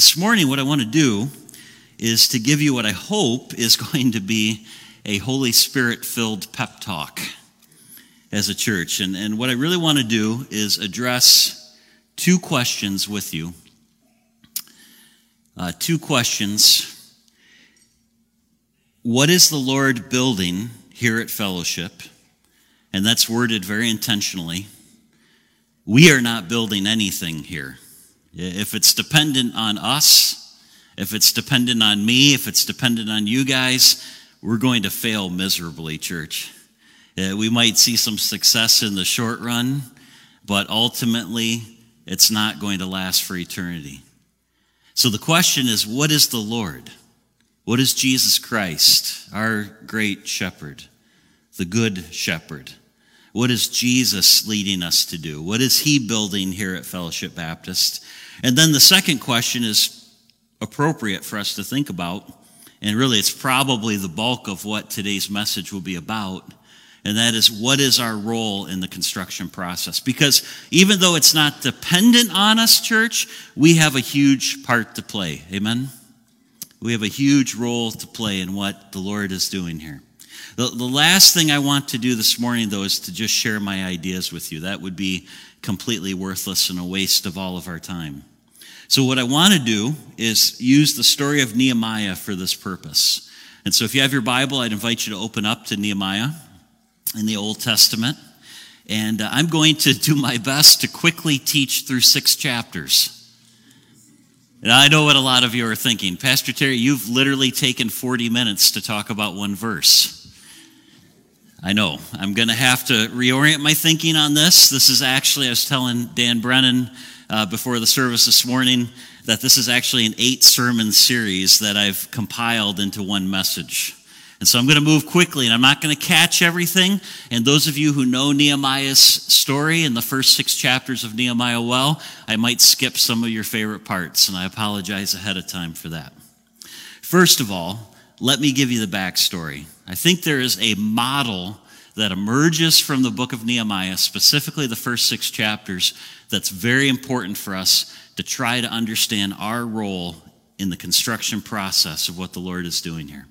this morning, what I want to do is to give you what I hope is going to be a Holy Spirit filled pep talk as a church. And, and what I really want to do is address two questions with you. Uh, two questions. What is the Lord building here at Fellowship? And that's worded very intentionally. We are not building anything here. If it's dependent on us, if it's dependent on me, if it's dependent on you guys, we're going to fail miserably, church. We might see some success in the short run, but ultimately, it's not going to last for eternity. So the question is what is the Lord? What is Jesus Christ, our great shepherd, the good shepherd? What is Jesus leading us to do? What is he building here at Fellowship Baptist? And then the second question is appropriate for us to think about. And really, it's probably the bulk of what today's message will be about. And that is what is our role in the construction process? Because even though it's not dependent on us, church, we have a huge part to play. Amen? We have a huge role to play in what the Lord is doing here. The, the last thing I want to do this morning, though, is to just share my ideas with you. That would be completely worthless and a waste of all of our time. So, what I want to do is use the story of Nehemiah for this purpose. And so, if you have your Bible, I'd invite you to open up to Nehemiah in the Old Testament. And uh, I'm going to do my best to quickly teach through six chapters. And I know what a lot of you are thinking. Pastor Terry, you've literally taken 40 minutes to talk about one verse. I know. I'm going to have to reorient my thinking on this. This is actually, I was telling Dan Brennan uh, before the service this morning that this is actually an eight sermon series that I've compiled into one message. And so I'm going to move quickly and I'm not going to catch everything. And those of you who know Nehemiah's story and the first six chapters of Nehemiah well, I might skip some of your favorite parts, and I apologize ahead of time for that. First of all, let me give you the backstory. I think there is a model that emerges from the book of Nehemiah, specifically the first six chapters, that's very important for us to try to understand our role in the construction process of what the Lord is doing here.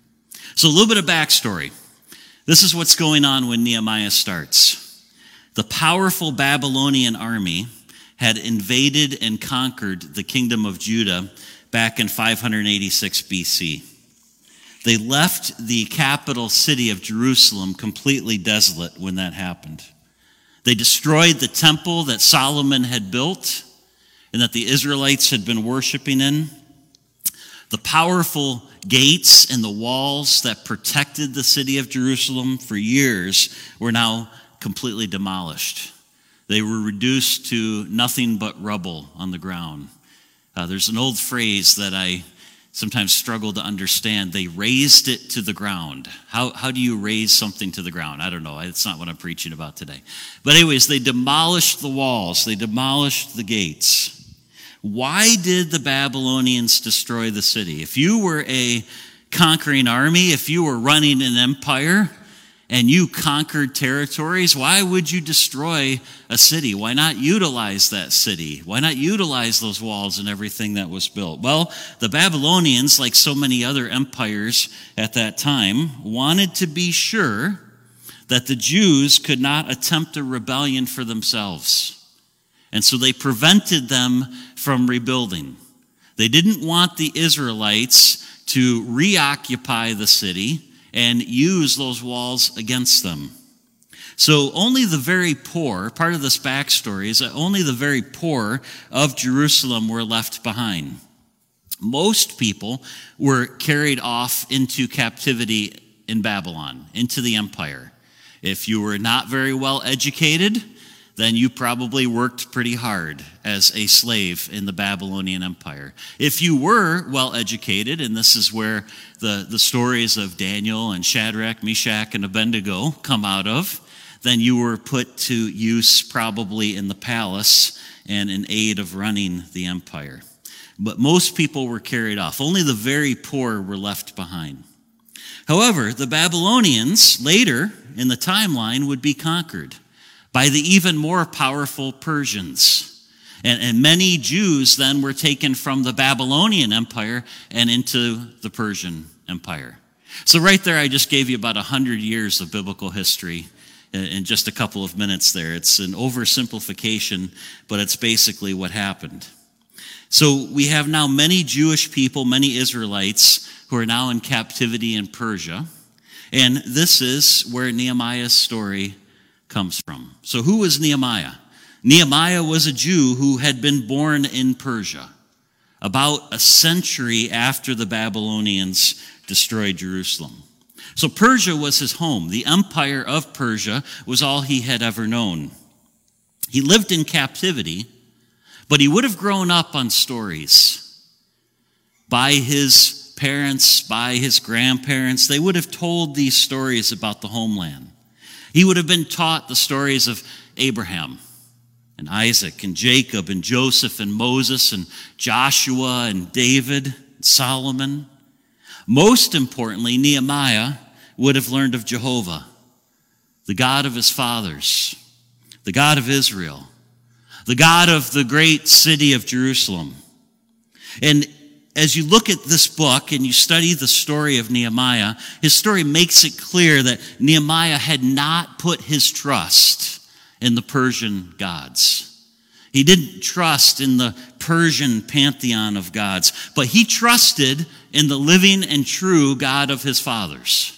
So, a little bit of backstory. This is what's going on when Nehemiah starts. The powerful Babylonian army had invaded and conquered the kingdom of Judah back in 586 BC. They left the capital city of Jerusalem completely desolate when that happened. They destroyed the temple that Solomon had built and that the Israelites had been worshiping in. The powerful gates and the walls that protected the city of Jerusalem for years were now completely demolished. They were reduced to nothing but rubble on the ground. Uh, there's an old phrase that I sometimes struggle to understand. They razed it to the ground. How, how do you raise something to the ground? I don't know. It's not what I'm preaching about today. But, anyways, they demolished the walls, they demolished the gates. Why did the Babylonians destroy the city? If you were a conquering army, if you were running an empire, and you conquered territories, why would you destroy a city? Why not utilize that city? Why not utilize those walls and everything that was built? Well, the Babylonians, like so many other empires at that time, wanted to be sure that the Jews could not attempt a rebellion for themselves. And so they prevented them from rebuilding. They didn't want the Israelites to reoccupy the city and use those walls against them. So only the very poor, part of this backstory is that only the very poor of Jerusalem were left behind. Most people were carried off into captivity in Babylon, into the empire. If you were not very well educated, then you probably worked pretty hard as a slave in the Babylonian Empire. If you were well educated, and this is where the, the stories of Daniel and Shadrach, Meshach, and Abednego come out of, then you were put to use probably in the palace and in aid of running the empire. But most people were carried off. Only the very poor were left behind. However, the Babylonians later in the timeline would be conquered by the even more powerful Persians. And, and many Jews then were taken from the Babylonian Empire and into the Persian Empire. So, right there, I just gave you about 100 years of biblical history in just a couple of minutes there. It's an oversimplification, but it's basically what happened. So, we have now many Jewish people, many Israelites who are now in captivity in Persia. And this is where Nehemiah's story comes from. So, who was Nehemiah? Nehemiah was a Jew who had been born in Persia about a century after the Babylonians destroyed Jerusalem. So Persia was his home. The empire of Persia was all he had ever known. He lived in captivity, but he would have grown up on stories by his parents, by his grandparents. They would have told these stories about the homeland. He would have been taught the stories of Abraham and Isaac and Jacob and Joseph and Moses and Joshua and David and Solomon. Most importantly, Nehemiah would have learned of Jehovah, the God of his fathers, the God of Israel, the God of the great city of Jerusalem. And as you look at this book and you study the story of Nehemiah, his story makes it clear that Nehemiah had not put his trust in the Persian gods. He didn't trust in the Persian pantheon of gods, but he trusted in the living and true God of his fathers,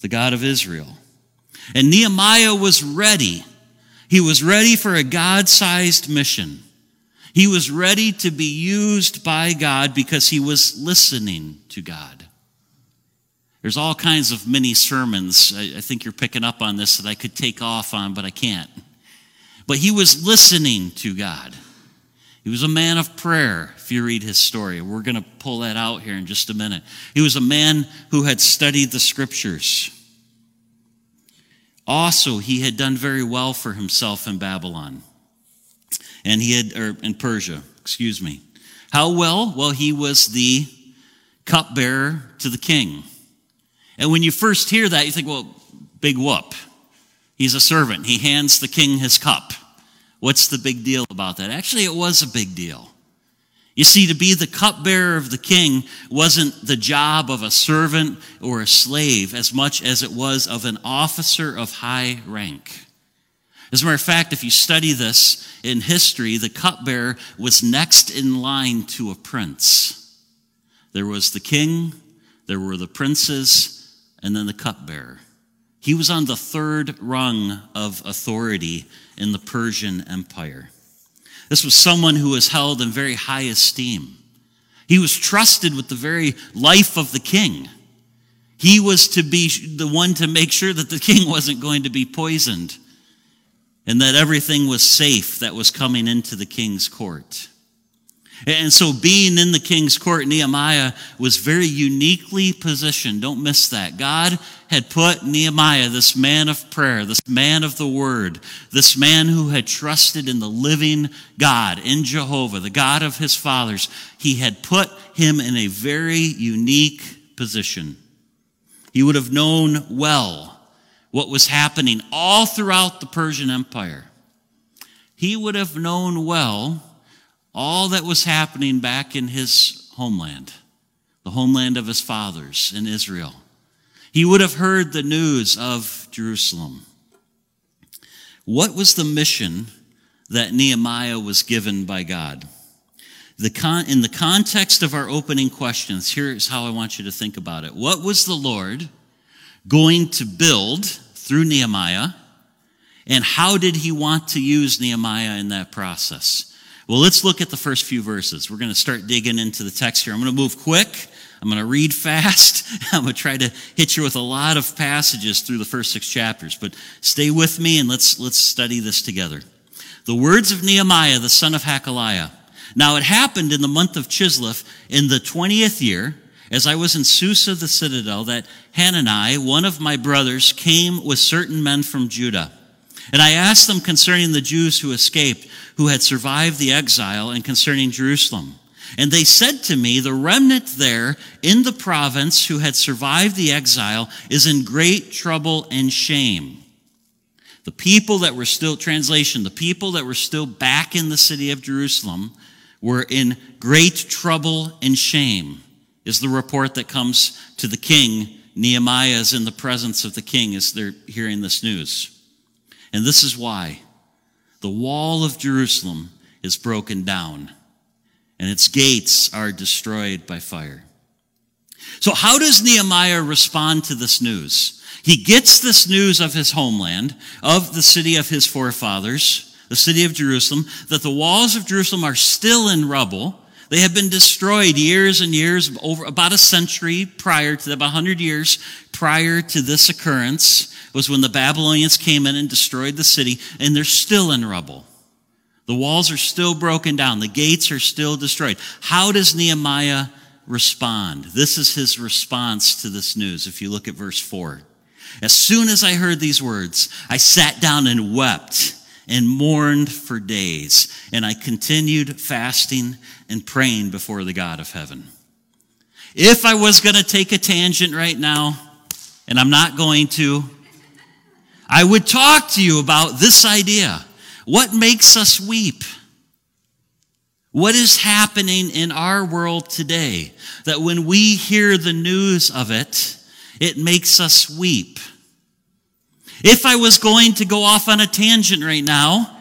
the God of Israel. And Nehemiah was ready. He was ready for a God sized mission. He was ready to be used by God because he was listening to God. There's all kinds of mini sermons. I, I think you're picking up on this that I could take off on, but I can't. But he was listening to God. He was a man of prayer, if you read his story. We're going to pull that out here in just a minute. He was a man who had studied the scriptures. Also, he had done very well for himself in Babylon. And he had, or in Persia, excuse me. How well? Well, he was the cupbearer to the king. And when you first hear that, you think, well, big whoop. He's a servant. He hands the king his cup. What's the big deal about that? Actually, it was a big deal. You see, to be the cupbearer of the king wasn't the job of a servant or a slave as much as it was of an officer of high rank. As a matter of fact, if you study this in history, the cupbearer was next in line to a prince. There was the king, there were the princes, and then the cupbearer. He was on the third rung of authority in the Persian Empire. This was someone who was held in very high esteem. He was trusted with the very life of the king. He was to be the one to make sure that the king wasn't going to be poisoned and that everything was safe that was coming into the king's court. And so, being in the king's court, Nehemiah was very uniquely positioned. Don't miss that. God had put Nehemiah, this man of prayer, this man of the word, this man who had trusted in the living God, in Jehovah, the God of his fathers, he had put him in a very unique position. He would have known well what was happening all throughout the Persian Empire. He would have known well all that was happening back in his homeland, the homeland of his fathers in Israel. He would have heard the news of Jerusalem. What was the mission that Nehemiah was given by God? The con- in the context of our opening questions, here's how I want you to think about it. What was the Lord going to build through Nehemiah? And how did he want to use Nehemiah in that process? Well, let's look at the first few verses. We're going to start digging into the text here. I'm going to move quick. I'm going to read fast. I'm going to try to hit you with a lot of passages through the first six chapters, but stay with me and let's, let's study this together. The words of Nehemiah, the son of Hacaliah. Now it happened in the month of Chislev in the 20th year, as I was in Susa the citadel, that Hanani, one of my brothers, came with certain men from Judah. And I asked them concerning the Jews who escaped, who had survived the exile, and concerning Jerusalem. And they said to me, The remnant there in the province who had survived the exile is in great trouble and shame. The people that were still, translation, the people that were still back in the city of Jerusalem were in great trouble and shame, is the report that comes to the king. Nehemiah is in the presence of the king as they're hearing this news. And this is why the wall of Jerusalem is broken down and its gates are destroyed by fire. So, how does Nehemiah respond to this news? He gets this news of his homeland, of the city of his forefathers, the city of Jerusalem, that the walls of Jerusalem are still in rubble. They have been destroyed years and years, over about a century prior to, about 100 years prior to this occurrence, was when the Babylonians came in and destroyed the city, and they're still in rubble. The walls are still broken down. The gates are still destroyed. How does Nehemiah respond? This is his response to this news. If you look at verse 4. As soon as I heard these words, I sat down and wept and mourned for days. And I continued fasting and praying before the God of heaven. If I was going to take a tangent right now, and I'm not going to, I would talk to you about this idea. What makes us weep? What is happening in our world today that when we hear the news of it, it makes us weep? If I was going to go off on a tangent right now,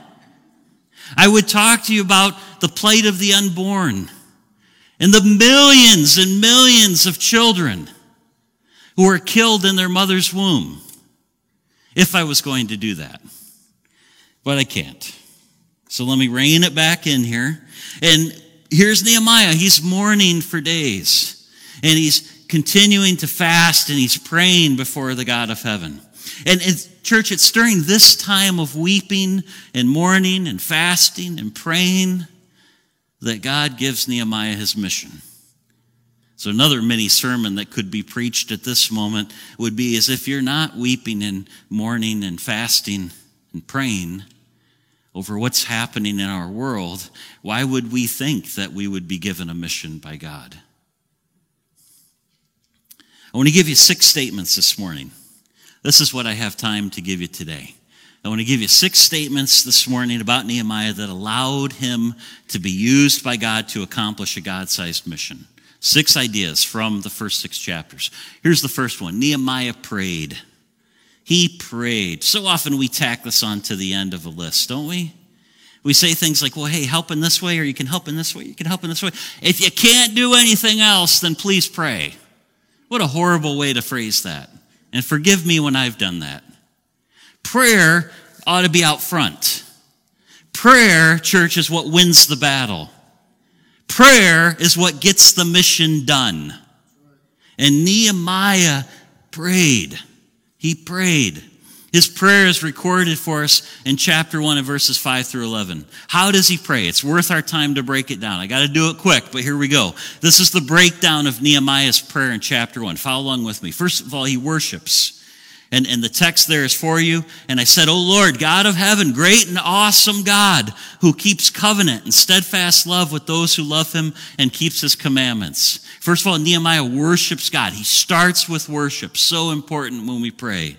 I would talk to you about the plight of the unborn and the millions and millions of children who are killed in their mother's womb. If I was going to do that. But I can't. So let me rein it back in here. And here's Nehemiah. He's mourning for days. And he's continuing to fast and he's praying before the God of heaven. And, church, it's during this time of weeping and mourning and fasting and praying that God gives Nehemiah his mission. So another mini sermon that could be preached at this moment would be as if you're not weeping and mourning and fasting and praying over what's happening in our world, why would we think that we would be given a mission by God? I want to give you six statements this morning this is what I have time to give you today. I want to give you six statements this morning about Nehemiah that allowed him to be used by God to accomplish a God sized mission. Six ideas from the first six chapters. Here's the first one Nehemiah prayed. He prayed. So often we tack this on to the end of a list, don't we? We say things like, well, hey, help in this way, or you can help in this way, you can help in this way. If you can't do anything else, then please pray. What a horrible way to phrase that. And forgive me when I've done that. Prayer ought to be out front. Prayer, church, is what wins the battle. Prayer is what gets the mission done. And Nehemiah prayed. He prayed. His prayer is recorded for us in chapter 1 of verses 5 through 11. How does he pray? It's worth our time to break it down. I got to do it quick, but here we go. This is the breakdown of Nehemiah's prayer in chapter 1. Follow along with me. First of all, he worships. And, and the text there is for you. And I said, O Lord, God of heaven, great and awesome God, who keeps covenant and steadfast love with those who love him and keeps his commandments. First of all, Nehemiah worships God. He starts with worship. So important when we pray.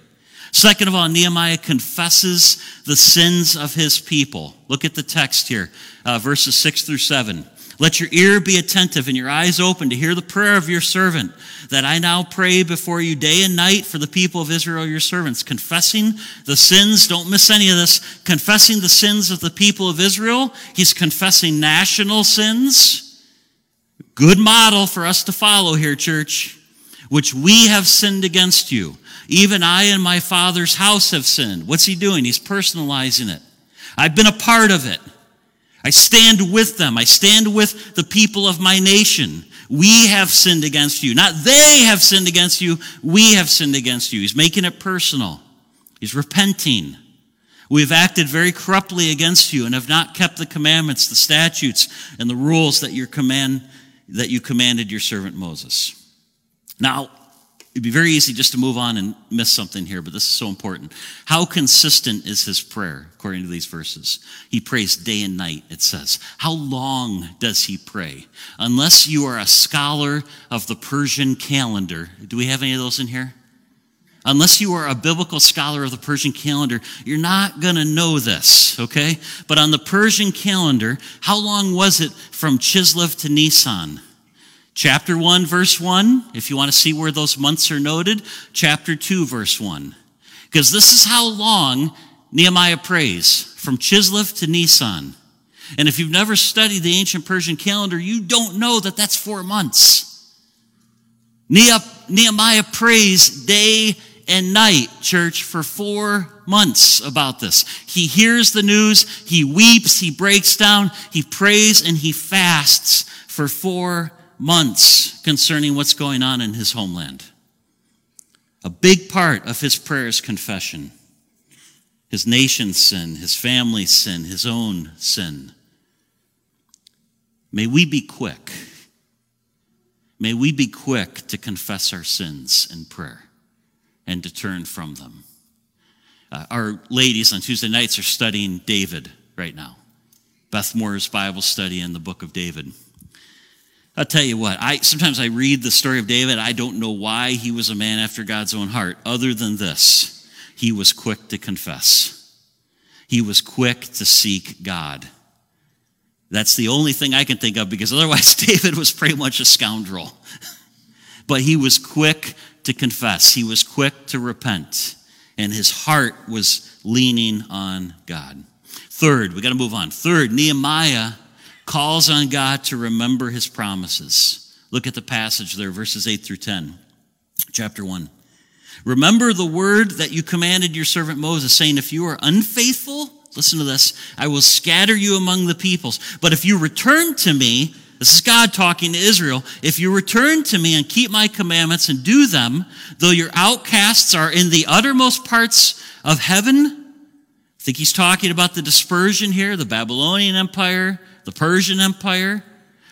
Second of all, Nehemiah confesses the sins of his people. Look at the text here, uh, verses 6 through 7. Let your ear be attentive and your eyes open to hear the prayer of your servant, that I now pray before you day and night for the people of Israel, your servants, confessing the sins, don't miss any of this, confessing the sins of the people of Israel. He's confessing national sins. Good model for us to follow here, church, which we have sinned against you. Even I and my father's house have sinned. What's he doing? He's personalizing it. I've been a part of it. I stand with them. I stand with the people of my nation. We have sinned against you. Not they have sinned against you. We have sinned against you. He's making it personal. He's repenting. We have acted very corruptly against you and have not kept the commandments, the statutes, and the rules that your command, that you commanded your servant Moses. Now, It'd be very easy just to move on and miss something here, but this is so important. How consistent is his prayer, according to these verses? He prays day and night, it says. How long does he pray? Unless you are a scholar of the Persian calendar. Do we have any of those in here? Unless you are a biblical scholar of the Persian calendar, you're not going to know this, okay? But on the Persian calendar, how long was it from Chislev to Nisan? Chapter 1, verse 1, if you want to see where those months are noted. Chapter 2, verse 1. Because this is how long Nehemiah prays, from Chislev to Nisan. And if you've never studied the ancient Persian calendar, you don't know that that's four months. Nehemiah prays day and night, church, for four months about this. He hears the news, he weeps, he breaks down, he prays, and he fasts for four months concerning what's going on in his homeland. A big part of his prayer is confession. His nation's sin, his family's sin, his own sin. May we be quick. May we be quick to confess our sins in prayer and to turn from them. Uh, our ladies on Tuesday nights are studying David right now. Beth Moore's Bible study in the book of David. I'll tell you what, I sometimes I read the story of David, I don't know why he was a man after God's own heart, other than this. He was quick to confess. He was quick to seek God. That's the only thing I can think of because otherwise David was pretty much a scoundrel. but he was quick to confess. He was quick to repent. And his heart was leaning on God. Third, we got to move on. Third, Nehemiah calls on God to remember his promises. Look at the passage there, verses 8 through 10, chapter 1. Remember the word that you commanded your servant Moses, saying, If you are unfaithful, listen to this, I will scatter you among the peoples. But if you return to me, this is God talking to Israel. If you return to me and keep my commandments and do them, though your outcasts are in the uttermost parts of heaven, I think he's talking about the dispersion here, the Babylonian Empire, the Persian Empire.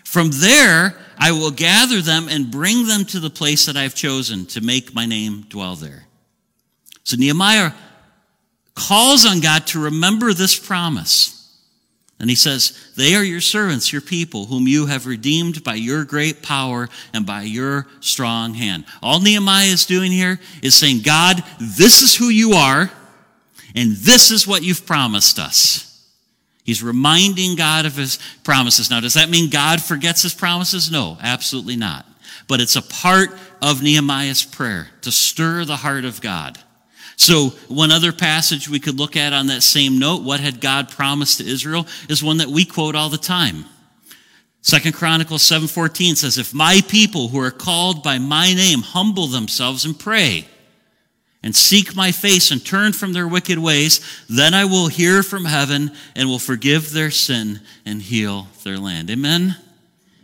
From there, I will gather them and bring them to the place that I've chosen to make my name dwell there. So Nehemiah calls on God to remember this promise. And he says, They are your servants, your people, whom you have redeemed by your great power and by your strong hand. All Nehemiah is doing here is saying, God, this is who you are, and this is what you've promised us. He's reminding God of his promises. Now, does that mean God forgets his promises? No, absolutely not. But it's a part of Nehemiah's prayer to stir the heart of God. So, one other passage we could look at on that same note, what had God promised to Israel, is one that we quote all the time. Second Chronicles 7:14 says, "If my people who are called by my name humble themselves and pray, and seek my face and turn from their wicked ways, then I will hear from heaven and will forgive their sin and heal their land. Amen?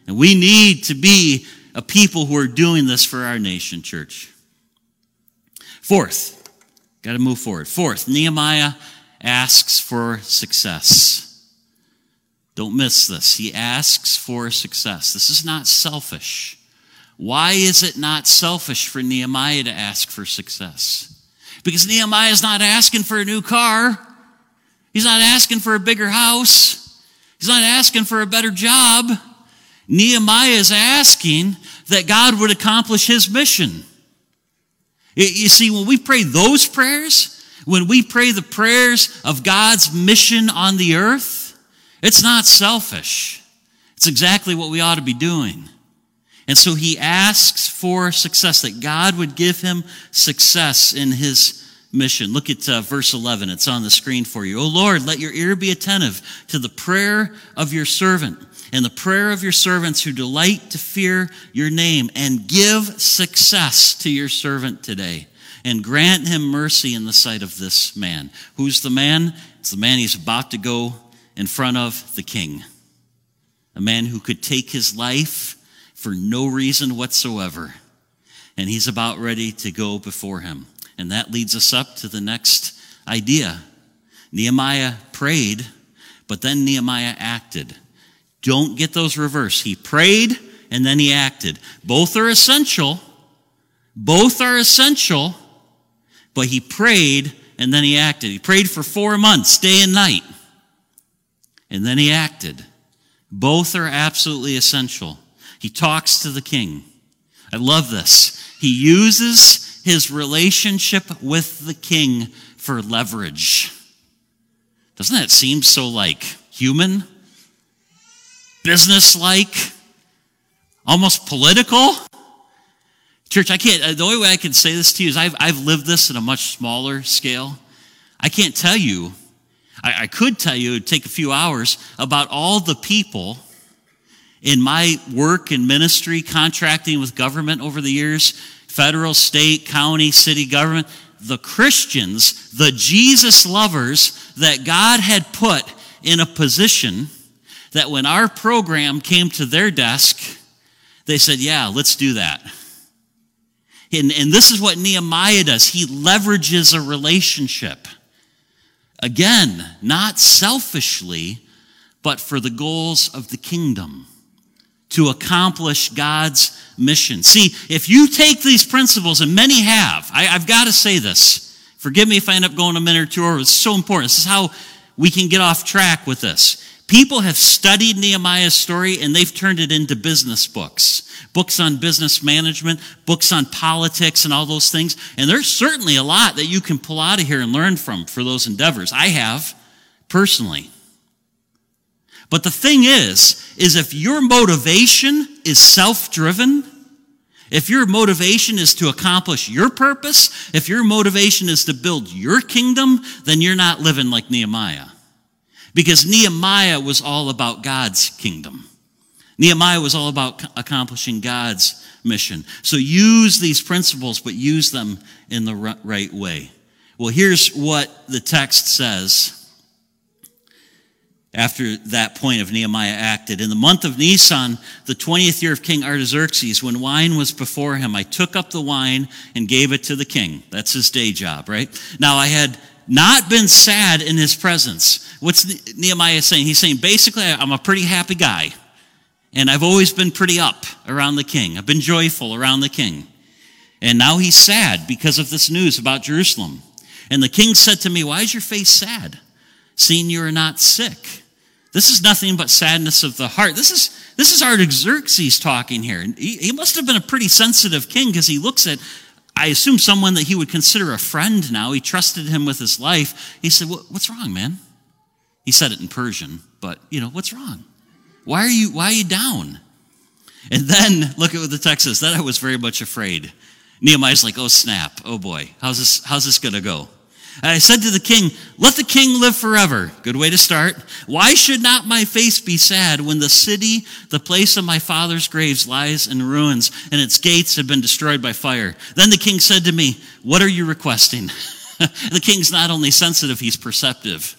And we need to be a people who are doing this for our nation, church. Fourth, got to move forward. Fourth, Nehemiah asks for success. Don't miss this. He asks for success. This is not selfish. Why is it not selfish for Nehemiah to ask for success? Because Nehemiah is not asking for a new car. He's not asking for a bigger house. He's not asking for a better job. Nehemiah is asking that God would accomplish his mission. You see, when we pray those prayers, when we pray the prayers of God's mission on the earth, it's not selfish. It's exactly what we ought to be doing. And so he asks for success, that God would give him success in his mission. Look at uh, verse 11. It's on the screen for you. O Lord, let your ear be attentive to the prayer of your servant and the prayer of your servants who delight to fear your name and give success to your servant today and grant him mercy in the sight of this man. Who's the man? It's the man he's about to go in front of the king. A man who could take his life for no reason whatsoever. And he's about ready to go before him. And that leads us up to the next idea. Nehemiah prayed, but then Nehemiah acted. Don't get those reversed. He prayed and then he acted. Both are essential. Both are essential, but he prayed and then he acted. He prayed for four months, day and night, and then he acted. Both are absolutely essential. He talks to the king. I love this. He uses his relationship with the king for leverage. Doesn't that seem so like human? Business like? Almost political? Church, I can't, uh, the only way I can say this to you is I've, I've lived this in a much smaller scale. I can't tell you, I, I could tell you, it'd take a few hours about all the people in my work and ministry, contracting with government over the years, federal, state, county, city government, the Christians, the Jesus lovers that God had put in a position that when our program came to their desk, they said, Yeah, let's do that. And, and this is what Nehemiah does. He leverages a relationship. Again, not selfishly, but for the goals of the kingdom to accomplish God's mission. See, if you take these principles, and many have, I, have got to say this. Forgive me if I end up going a minute or two over. It's so important. This is how we can get off track with this. People have studied Nehemiah's story and they've turned it into business books. Books on business management, books on politics and all those things. And there's certainly a lot that you can pull out of here and learn from for those endeavors. I have, personally. But the thing is, is if your motivation is self-driven, if your motivation is to accomplish your purpose, if your motivation is to build your kingdom, then you're not living like Nehemiah. Because Nehemiah was all about God's kingdom. Nehemiah was all about accomplishing God's mission. So use these principles, but use them in the right way. Well, here's what the text says after that point of Nehemiah acted. In the month of Nisan, the 20th year of King Artaxerxes, when wine was before him, I took up the wine and gave it to the king. That's his day job, right? Now I had not been sad in his presence. What's Nehemiah saying? He's saying, basically, I'm a pretty happy guy. And I've always been pretty up around the king. I've been joyful around the king. And now he's sad because of this news about Jerusalem. And the king said to me, Why is your face sad, seeing you are not sick? This is nothing but sadness of the heart. This is, this is Artaxerxes talking here. He, he must have been a pretty sensitive king because he looks at I assume someone that he would consider a friend now. He trusted him with his life. He said, What's wrong, man? He said it in Persian, but you know, what's wrong? Why are you why are you down? And then look at what the text says. Then I was very much afraid. Nehemiah's like, oh snap, oh boy, how's this how's this gonna go? And I said to the king, Let the king live forever. Good way to start. Why should not my face be sad when the city, the place of my father's graves, lies in ruins and its gates have been destroyed by fire? Then the king said to me, What are you requesting? the king's not only sensitive, he's perceptive.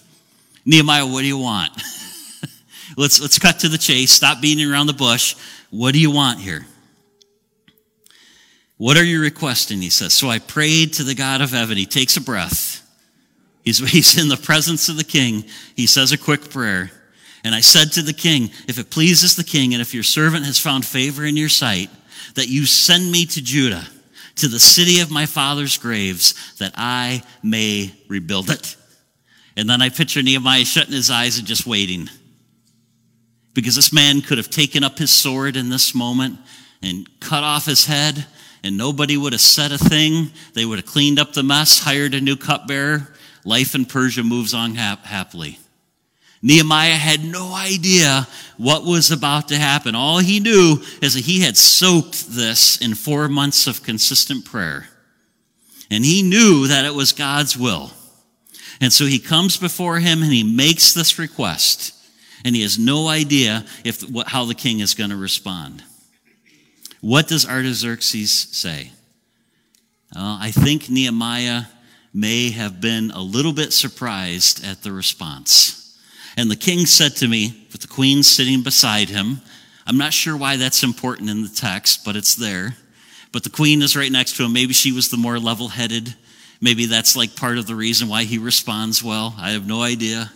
Nehemiah, what do you want? let's, let's cut to the chase. Stop beating around the bush. What do you want here? What are you requesting? He says. So I prayed to the God of heaven. He takes a breath. He's, he's in the presence of the king. He says a quick prayer. And I said to the king, If it pleases the king, and if your servant has found favor in your sight, that you send me to Judah, to the city of my father's graves, that I may rebuild it. And then I picture Nehemiah shutting his eyes and just waiting. Because this man could have taken up his sword in this moment and cut off his head, and nobody would have said a thing. They would have cleaned up the mess, hired a new cupbearer, life in Persia moves on hap- happily. Nehemiah had no idea what was about to happen. All he knew is that he had soaked this in four months of consistent prayer. And he knew that it was God's will. And so he comes before him and he makes this request. And he has no idea if, how the king is going to respond. What does Artaxerxes say? Uh, I think Nehemiah may have been a little bit surprised at the response. And the king said to me, with the queen sitting beside him, I'm not sure why that's important in the text, but it's there. But the queen is right next to him. Maybe she was the more level headed. Maybe that's like part of the reason why he responds well. I have no idea.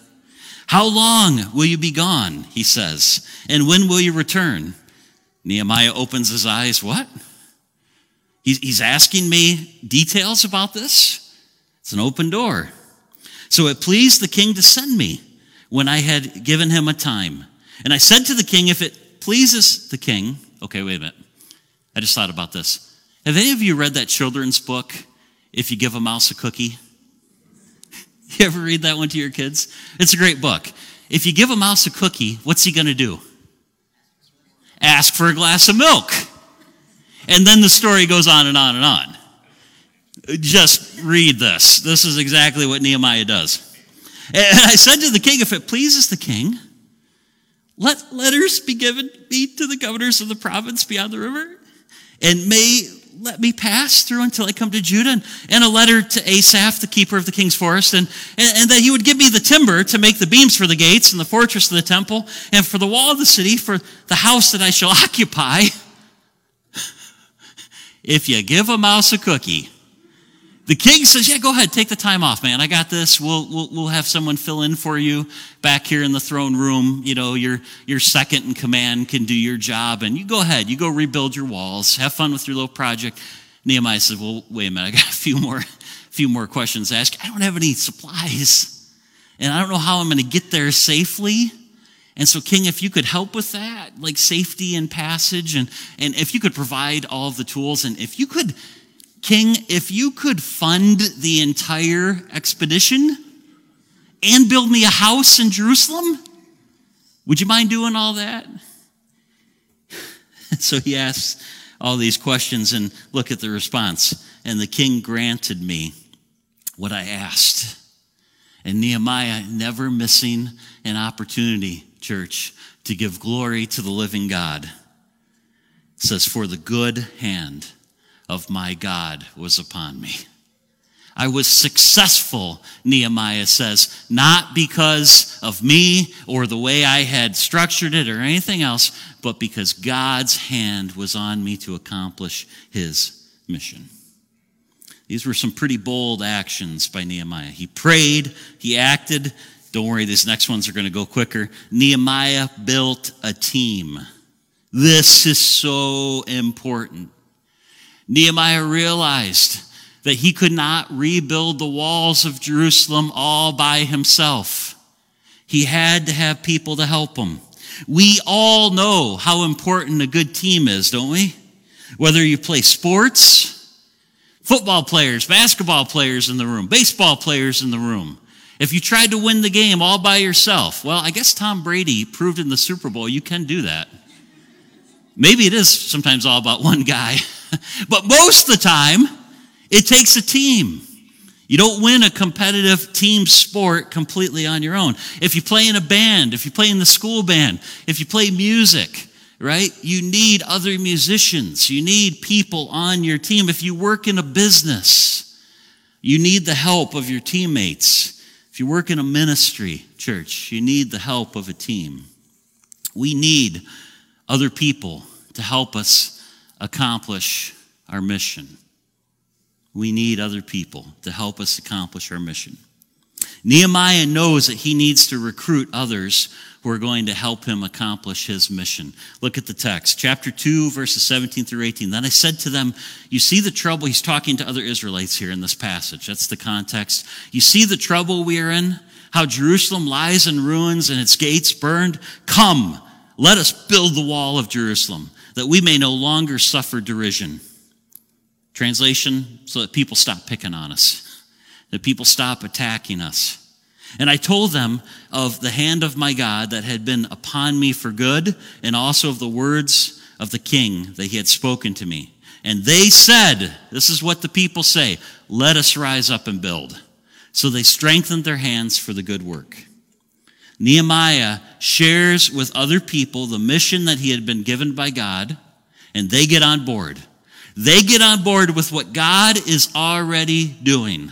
How long will you be gone? He says. And when will you return? Nehemiah opens his eyes. What? He's asking me details about this? It's an open door. So it pleased the king to send me when I had given him a time. And I said to the king, if it pleases the king, okay, wait a minute. I just thought about this. Have any of you read that children's book, If You Give a Mouse a Cookie? You ever read that one to your kids? It's a great book. If you give a mouse a cookie, what's he going to do? Ask for a glass of milk. And then the story goes on and on and on. Just read this. This is exactly what Nehemiah does. And I said to the king, if it pleases the king, let letters be given me to the governors of the province beyond the river, and may let me pass through until I come to Judah, and, a letter to Asaph, the keeper of the king's forest, and, and, and that he would give me the timber to make the beams for the gates and the fortress of the temple, and for the wall of the city, for the house that I shall occupy. if you give a mouse a cookie, the king says, Yeah, go ahead, take the time off, man. I got this. We'll, we'll, we'll have someone fill in for you back here in the throne room. You know, your, your second in command can do your job. And you go ahead, you go rebuild your walls, have fun with your little project. Nehemiah says, Well, wait a minute, I got a few more, few more questions to ask. I don't have any supplies, and I don't know how I'm going to get there safely. And so, King, if you could help with that, like safety and passage, and, and if you could provide all the tools, and if you could King, if you could fund the entire expedition and build me a house in Jerusalem, would you mind doing all that? so he asks all these questions and look at the response. And the king granted me what I asked. And Nehemiah never missing an opportunity, church, to give glory to the living God. says, For the good hand of my God was upon me. I was successful, Nehemiah says, not because of me or the way I had structured it or anything else, but because God's hand was on me to accomplish his mission. These were some pretty bold actions by Nehemiah. He prayed, he acted. Don't worry, these next ones are going to go quicker. Nehemiah built a team. This is so important. Nehemiah realized that he could not rebuild the walls of Jerusalem all by himself. He had to have people to help him. We all know how important a good team is, don't we? Whether you play sports, football players, basketball players in the room, baseball players in the room. If you tried to win the game all by yourself, well, I guess Tom Brady proved in the Super Bowl you can do that. Maybe it is sometimes all about one guy. but most of the time, it takes a team. You don't win a competitive team sport completely on your own. If you play in a band, if you play in the school band, if you play music, right? You need other musicians. You need people on your team. If you work in a business, you need the help of your teammates. If you work in a ministry, church, you need the help of a team. We need other people to help us accomplish our mission. We need other people to help us accomplish our mission. Nehemiah knows that he needs to recruit others who are going to help him accomplish his mission. Look at the text, chapter 2, verses 17 through 18. Then I said to them, You see the trouble? He's talking to other Israelites here in this passage. That's the context. You see the trouble we are in? How Jerusalem lies in ruins and its gates burned? Come, let us build the wall of Jerusalem that we may no longer suffer derision. Translation, so that people stop picking on us, that people stop attacking us. And I told them of the hand of my God that had been upon me for good, and also of the words of the king that he had spoken to me. And they said, This is what the people say, let us rise up and build. So they strengthened their hands for the good work. Nehemiah shares with other people the mission that he had been given by God, and they get on board. They get on board with what God is already doing.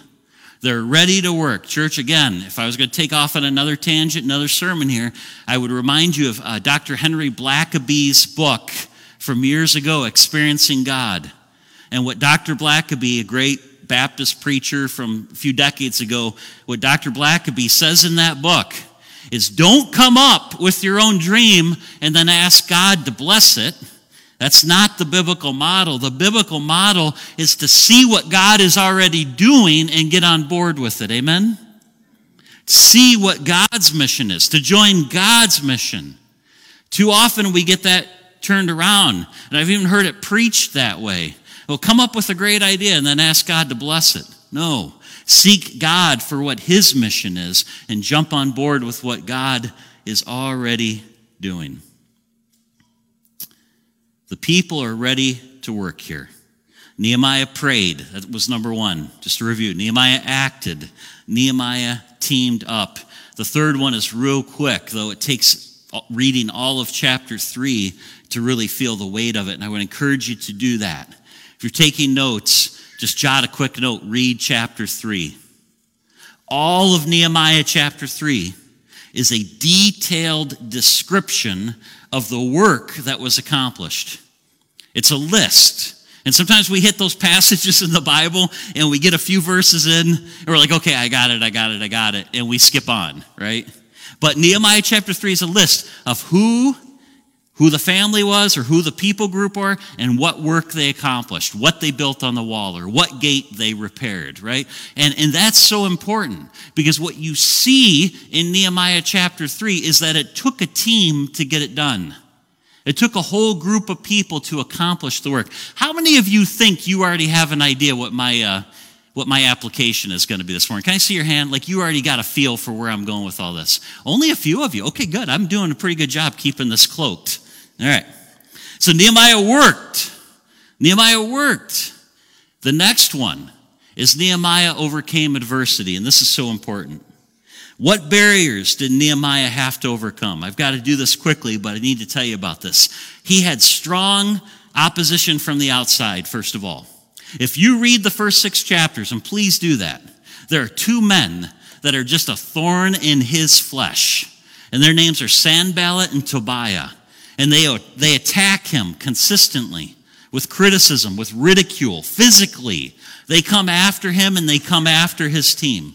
They're ready to work. Church, again, if I was going to take off on another tangent, another sermon here, I would remind you of uh, Dr. Henry Blackaby's book from years ago, Experiencing God. And what Dr. Blackaby, a great Baptist preacher from a few decades ago, what Dr. Blackaby says in that book is don't come up with your own dream and then ask God to bless it. That's not the biblical model. The biblical model is to see what God is already doing and get on board with it. Amen? See what God's mission is, to join God's mission. Too often we get that turned around. And I've even heard it preached that way. Well, come up with a great idea and then ask God to bless it. No. Seek God for what His mission is and jump on board with what God is already doing. The people are ready to work here. Nehemiah prayed. That was number one. Just to review Nehemiah acted. Nehemiah teamed up. The third one is real quick, though it takes reading all of chapter three to really feel the weight of it. And I would encourage you to do that. If you're taking notes, just jot a quick note, read chapter three. All of Nehemiah chapter three is a detailed description of the work that was accomplished. It's a list. And sometimes we hit those passages in the Bible and we get a few verses in and we're like, okay, I got it, I got it, I got it. And we skip on, right? But Nehemiah chapter 3 is a list of who who the family was or who the people group were and what work they accomplished, what they built on the wall or what gate they repaired, right? And, and that's so important because what you see in Nehemiah chapter 3 is that it took a team to get it done. It took a whole group of people to accomplish the work. How many of you think you already have an idea what my, uh, what my application is going to be this morning? Can I see your hand? Like you already got a feel for where I'm going with all this. Only a few of you. Okay, good. I'm doing a pretty good job keeping this cloaked. All right. So Nehemiah worked. Nehemiah worked. The next one is Nehemiah overcame adversity, and this is so important. What barriers did Nehemiah have to overcome? I've got to do this quickly, but I need to tell you about this. He had strong opposition from the outside, first of all. If you read the first six chapters, and please do that, there are two men that are just a thorn in his flesh. And their names are Sanballat and Tobiah and they, they attack him consistently with criticism, with ridicule, physically. They come after him and they come after his team.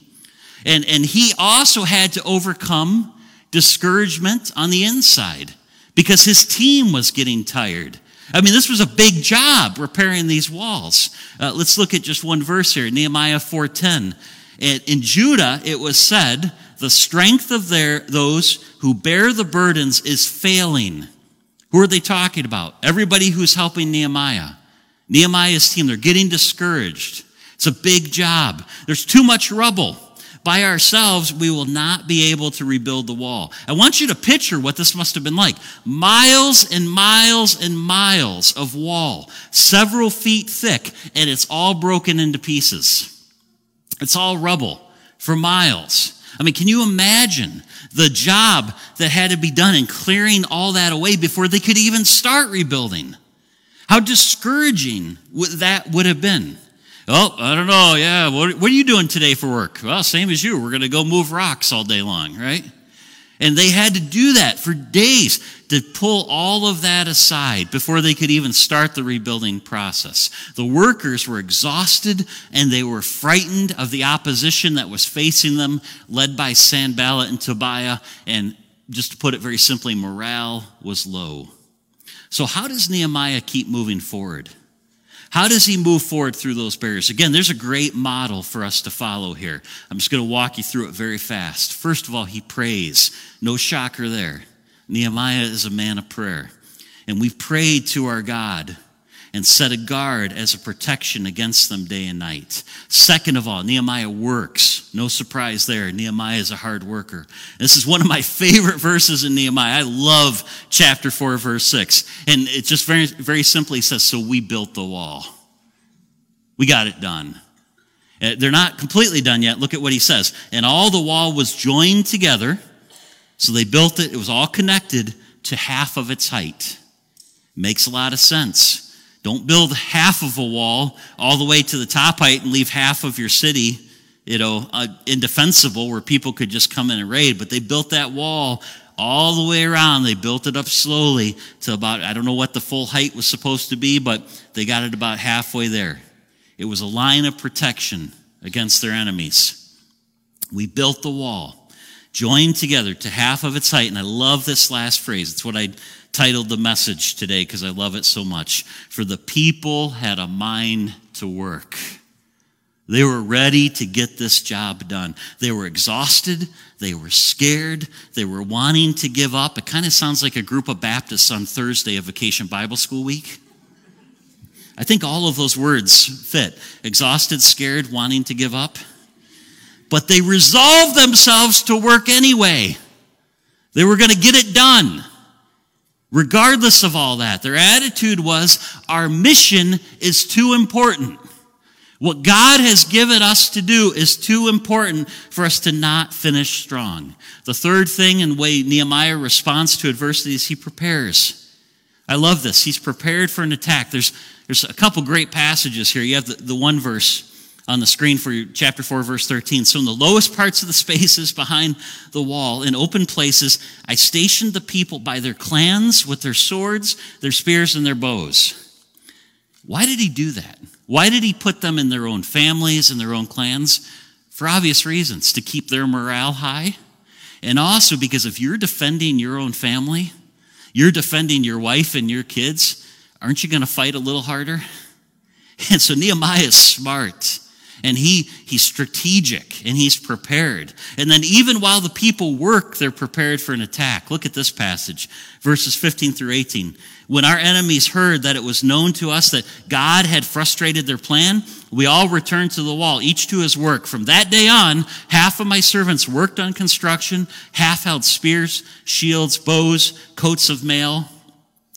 And, and he also had to overcome discouragement on the inside because his team was getting tired. I mean, this was a big job repairing these walls. Uh, let's look at just one verse here, Nehemiah 4:10. In Judah, it was said, "The strength of their those who bear the burdens is failing." Who are they talking about? Everybody who's helping Nehemiah. Nehemiah's team, they're getting discouraged. It's a big job. There's too much rubble. By ourselves, we will not be able to rebuild the wall. I want you to picture what this must have been like. Miles and miles and miles of wall, several feet thick, and it's all broken into pieces. It's all rubble for miles. I mean, can you imagine the job that had to be done in clearing all that away before they could even start rebuilding? How discouraging that would have been. Oh, I don't know. Yeah. What, what are you doing today for work? Well, same as you. We're going to go move rocks all day long, right? And they had to do that for days to pull all of that aside before they could even start the rebuilding process. The workers were exhausted and they were frightened of the opposition that was facing them, led by Sanballat and Tobiah. And just to put it very simply, morale was low. So, how does Nehemiah keep moving forward? How does he move forward through those barriers? Again, there's a great model for us to follow here. I'm just going to walk you through it very fast. First of all, he prays. No shocker there. Nehemiah is a man of prayer. And we prayed to our God and set a guard as a protection against them day and night. Second of all, Nehemiah works. No surprise there. Nehemiah is a hard worker. This is one of my favorite verses in Nehemiah. I love chapter 4, verse 6. And it just very, very simply says, So we built the wall. We got it done. Uh, they're not completely done yet. Look at what he says. And all the wall was joined together. So they built it. It was all connected to half of its height. Makes a lot of sense. Don't build half of a wall all the way to the top height and leave half of your city, you know, uh, indefensible where people could just come in and raid. But they built that wall all the way around. They built it up slowly to about, I don't know what the full height was supposed to be, but they got it about halfway there. It was a line of protection against their enemies. We built the wall, joined together to half of its height. And I love this last phrase. It's what I titled the message today because I love it so much. For the people had a mind to work. They were ready to get this job done. They were exhausted. They were scared. They were wanting to give up. It kind of sounds like a group of Baptists on Thursday of Vacation Bible School Week. I think all of those words fit exhausted, scared, wanting to give up. But they resolved themselves to work anyway. They were going to get it done. Regardless of all that, their attitude was our mission is too important. What God has given us to do is too important for us to not finish strong. The third thing and way Nehemiah responds to adversity is he prepares. I love this. He's prepared for an attack. There's, there's a couple great passages here. You have the, the one verse on the screen for chapter 4, verse 13. So, in the lowest parts of the spaces behind the wall, in open places, I stationed the people by their clans with their swords, their spears, and their bows. Why did he do that? Why did he put them in their own families and their own clans? For obvious reasons to keep their morale high. And also because if you're defending your own family, you're defending your wife and your kids, aren't you going to fight a little harder? And so Nehemiah is smart and he he's strategic and he's prepared. And then even while the people work they're prepared for an attack. Look at this passage verses 15 through 18 when our enemies heard that it was known to us that god had frustrated their plan we all returned to the wall each to his work. From that day on half of my servants worked on construction half held spears shields bows coats of mail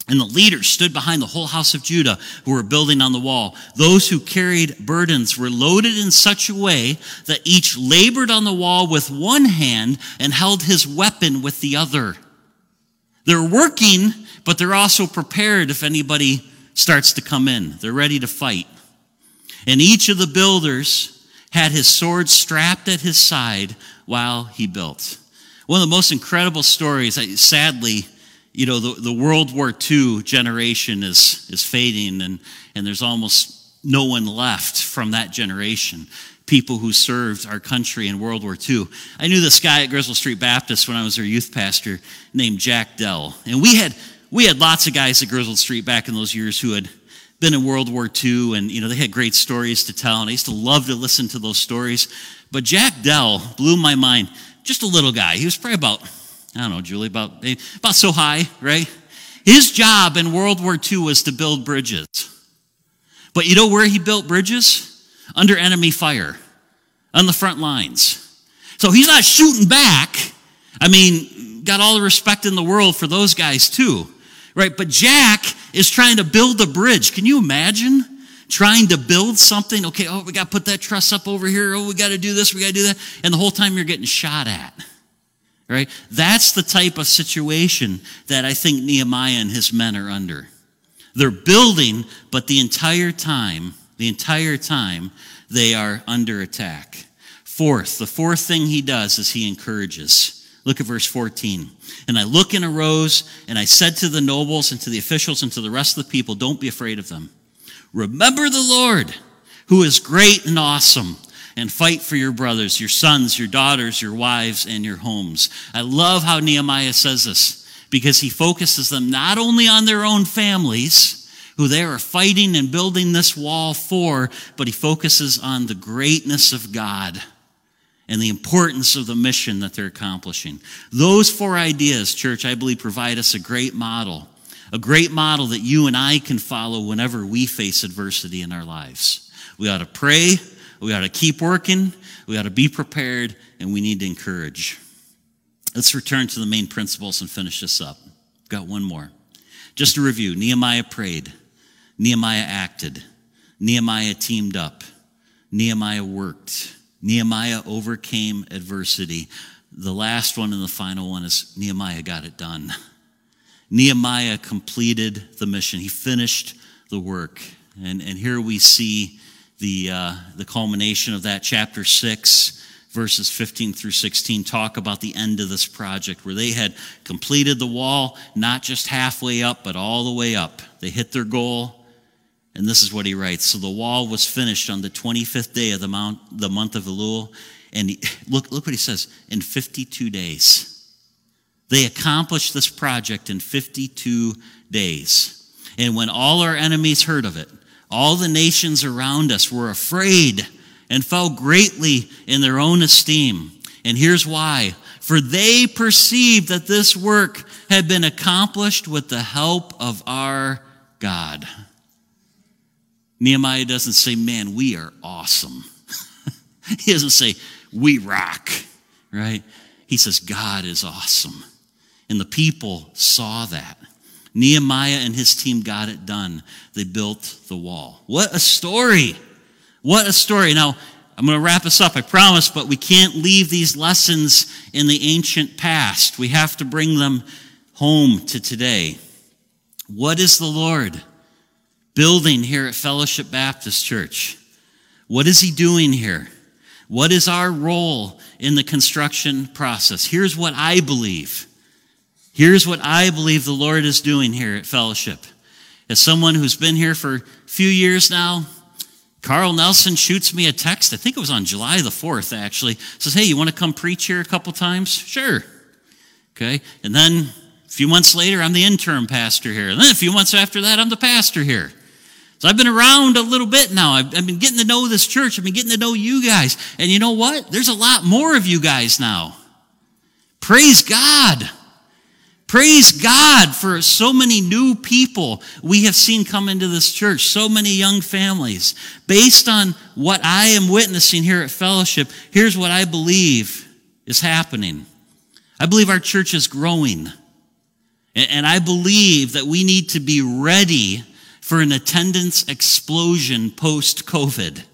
and the leaders stood behind the whole house of Judah who were building on the wall. Those who carried burdens were loaded in such a way that each labored on the wall with one hand and held his weapon with the other. They're working, but they're also prepared if anybody starts to come in. They're ready to fight. And each of the builders had his sword strapped at his side while he built. One of the most incredible stories, sadly, you know, the, the World War II generation is, is fading, and, and there's almost no one left from that generation. People who served our country in World War II. I knew this guy at Griswold Street Baptist when I was their youth pastor named Jack Dell. And we had, we had lots of guys at Griswold Street back in those years who had been in World War II, and you know, they had great stories to tell, and I used to love to listen to those stories. But Jack Dell blew my mind. Just a little guy. He was probably about I don't know, Julie, about, eh, about so high, right? His job in World War II was to build bridges. But you know where he built bridges? Under enemy fire, on the front lines. So he's not shooting back. I mean, got all the respect in the world for those guys too, right? But Jack is trying to build a bridge. Can you imagine? Trying to build something. Okay, oh, we got to put that truss up over here. Oh, we got to do this. We got to do that. And the whole time you're getting shot at right? That's the type of situation that I think Nehemiah and his men are under. They're building, but the entire time, the entire time, they are under attack. Fourth, the fourth thing he does is he encourages. Look at verse 14. And I look and arose, and I said to the nobles and to the officials and to the rest of the people, Don't be afraid of them. Remember the Lord, who is great and awesome and fight for your brothers, your sons, your daughters, your wives, and your homes. I love how Nehemiah says this because he focuses them not only on their own families, who they are fighting and building this wall for, but he focuses on the greatness of God and the importance of the mission that they're accomplishing. Those four ideas, church, I believe provide us a great model, a great model that you and I can follow whenever we face adversity in our lives. We ought to pray, we ought to keep working, we ought to be prepared, and we need to encourage. Let's return to the main principles and finish this up. Got one more. Just a review Nehemiah prayed, Nehemiah acted, Nehemiah teamed up, Nehemiah worked, Nehemiah overcame adversity. The last one and the final one is Nehemiah got it done. Nehemiah completed the mission. He finished the work. And, and here we see the, uh, the culmination of that, chapter 6, verses 15 through 16, talk about the end of this project where they had completed the wall, not just halfway up, but all the way up. They hit their goal. And this is what he writes. So the wall was finished on the 25th day of the, mount, the month of Elul. And he, look, look what he says in 52 days. They accomplished this project in 52 days. And when all our enemies heard of it, all the nations around us were afraid and fell greatly in their own esteem. And here's why. For they perceived that this work had been accomplished with the help of our God. Nehemiah doesn't say, man, we are awesome. he doesn't say, we rock, right? He says, God is awesome. And the people saw that. Nehemiah and his team got it done. They built the wall. What a story! What a story. Now, I'm going to wrap us up, I promise, but we can't leave these lessons in the ancient past. We have to bring them home to today. What is the Lord building here at Fellowship Baptist Church? What is He doing here? What is our role in the construction process? Here's what I believe. Here's what I believe the Lord is doing here at Fellowship. As someone who's been here for a few years now, Carl Nelson shoots me a text. I think it was on July the 4th, actually. Says, Hey, you want to come preach here a couple times? Sure. Okay. And then a few months later, I'm the interim pastor here. And then a few months after that, I'm the pastor here. So I've been around a little bit now. I've, I've, been getting to know this church. I've been getting to know you guys. And you know what? There's a lot more of you guys now. Praise God. Praise God for so many new people we have seen come into this church, so many young families. Based on what I am witnessing here at Fellowship, here's what I believe is happening. I believe our church is growing. And I believe that we need to be ready for an attendance explosion post COVID.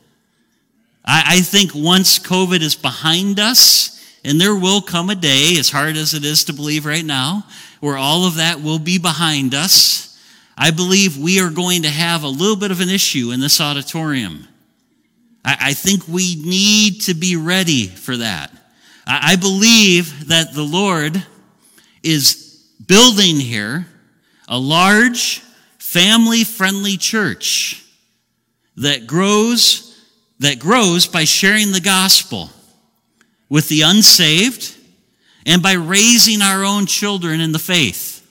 I, think once COVID is behind us, and there will come a day, as hard as it is to believe right now, where all of that will be behind us. I believe we are going to have a little bit of an issue in this auditorium. I, I think we need to be ready for that. I, I believe that the Lord is building here a large, family friendly church that grows, that grows by sharing the gospel with the unsaved and by raising our own children in the faith.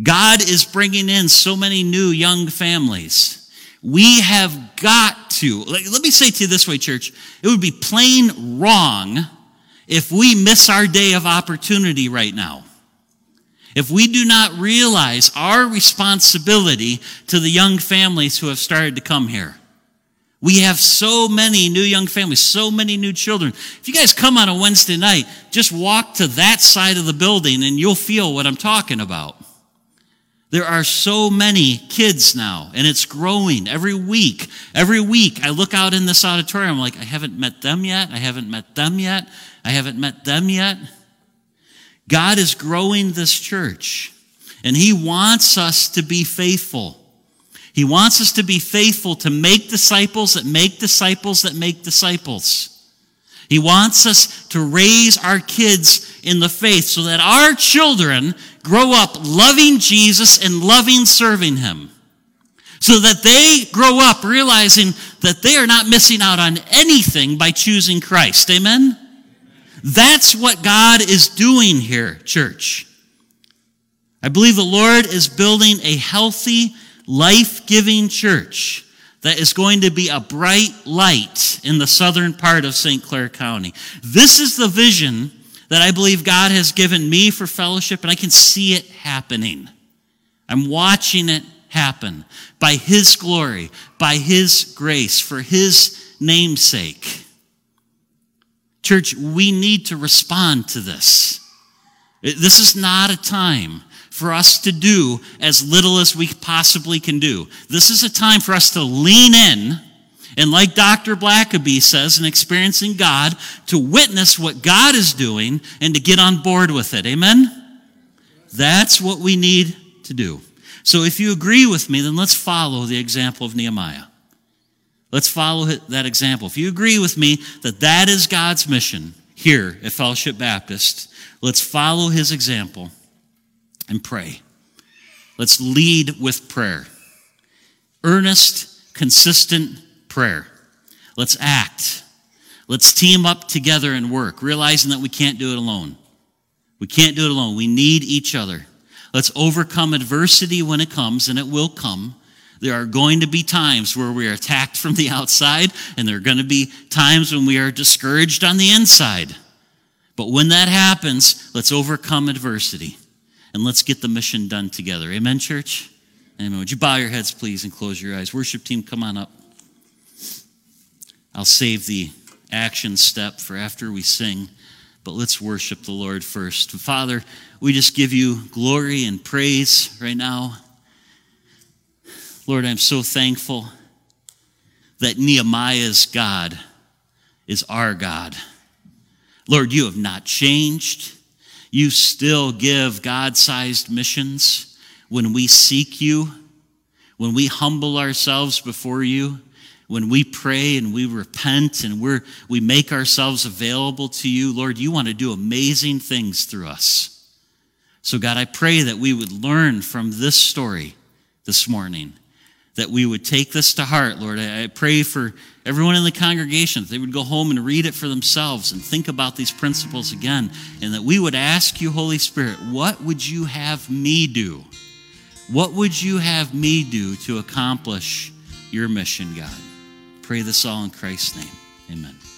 God is bringing in so many new young families. We have got to, let me say to you this way, church, it would be plain wrong if we miss our day of opportunity right now. If we do not realize our responsibility to the young families who have started to come here. We have so many new young families, so many new children. If you guys come on a Wednesday night, just walk to that side of the building and you'll feel what I'm talking about. There are so many kids now, and it's growing every week. Every week, I look out in this auditorium, I'm like, I haven't met them yet. I haven't met them yet. I haven't met them yet. God is growing this church, and He wants us to be faithful. He wants us to be faithful to make disciples that make disciples that make disciples. He wants us to raise our kids in the faith so that our children grow up loving Jesus and loving serving Him. So that they grow up realizing that they are not missing out on anything by choosing Christ. Amen? That's what God is doing here, church. I believe the Lord is building a healthy, life giving church that is going to be a bright light in the southern part of St. Clair County. This is the vision that I believe God has given me for fellowship, and I can see it happening. I'm watching it happen by His glory, by His grace, for His namesake. Church, we need to respond to this. This is not a time for us to do as little as we possibly can do. This is a time for us to lean in and, like Dr. Blackaby says, in experiencing God, to witness what God is doing and to get on board with it. Amen? That's what we need to do. So if you agree with me, then let's follow the example of Nehemiah. Let's follow that example. If you agree with me that that is God's mission here at Fellowship Baptist, let's follow his example and pray. Let's lead with prayer. Earnest, consistent prayer. Let's act. Let's team up together and work, realizing that we can't do it alone. We can't do it alone. We need each other. Let's overcome adversity when it comes, and it will come. There are going to be times where we are attacked from the outside, and there are going to be times when we are discouraged on the inside. But when that happens, let's overcome adversity and let's get the mission done together. Amen, church? Amen. Would you bow your heads, please, and close your eyes? Worship team, come on up. I'll save the action step for after we sing, but let's worship the Lord first. Father, we just give you glory and praise right now. Lord, I'm so thankful that Nehemiah's God is our God. Lord, you have not changed. You still give God sized missions when we seek you, when we humble ourselves before you, when we pray and we repent and we're, we make ourselves available to you. Lord, you want to do amazing things through us. So, God, I pray that we would learn from this story this morning that we would take this to heart, Lord. I pray for everyone in the congregation they would go home and read it for themselves and think about these principles again, and that we would ask you, Holy Spirit, what would you have me do? What would you have me do to accomplish your mission, God? Pray this all in Christ's name. Amen.